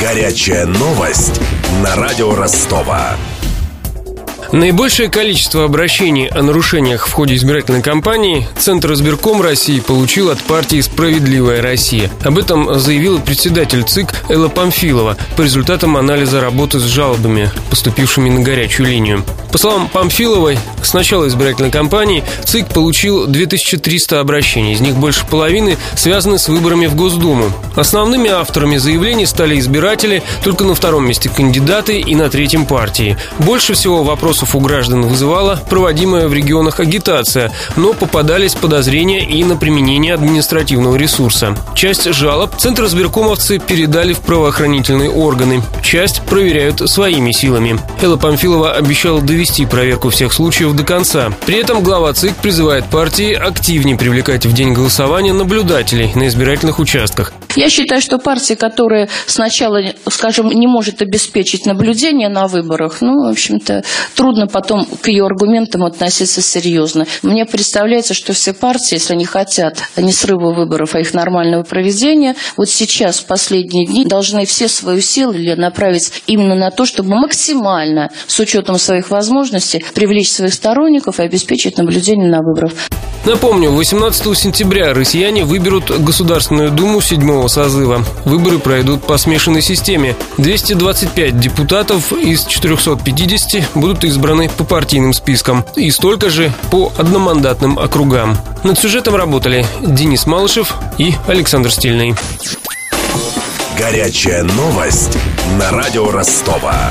Горячая новость на радио Ростова. Наибольшее количество обращений о нарушениях в ходе избирательной кампании Центр избирком России получил от партии «Справедливая Россия». Об этом заявила председатель ЦИК Элла Памфилова по результатам анализа работы с жалобами, поступившими на горячую линию. По словам Памфиловой, с начала избирательной кампании ЦИК получил 2300 обращений, из них больше половины связаны с выборами в Госдуму. Основными авторами заявлений стали избиратели, только на втором месте кандидаты и на третьем партии. Больше всего вопросов у граждан вызывала проводимая в регионах агитация, но попадались подозрения и на применение административного ресурса. Часть жалоб Центр избиркомовцы передали в правоохранительные органы. Часть проверяют своими силами. Элла Памфилова обещала довести проверку всех случаев до конца. При этом глава ЦИК призывает партии активнее привлекать в день голосования наблюдателей на избирательных участках. Я считаю, что партия, которая сначала, скажем, не может обеспечить наблюдение на выборах, ну, в общем-то, трудно потом к ее аргументам относиться серьезно. Мне представляется, что все партии, если они хотят не срыва выборов, а их нормального проведения, вот сейчас, в последние дни, должны все свои силы направить именно на то, чтобы максимально, с учетом своих возможностей, привлечь своих сторонников и обеспечить наблюдение на выборах. Напомню, 18 сентября россияне выберут Государственную Думу седьмого созыва. Выборы пройдут по смешанной системе. 225 депутатов из 450 будут избраны по партийным спискам и столько же по одномандатным округам. Над сюжетом работали Денис Малышев и Александр Стильный. Горячая новость на радио Ростова.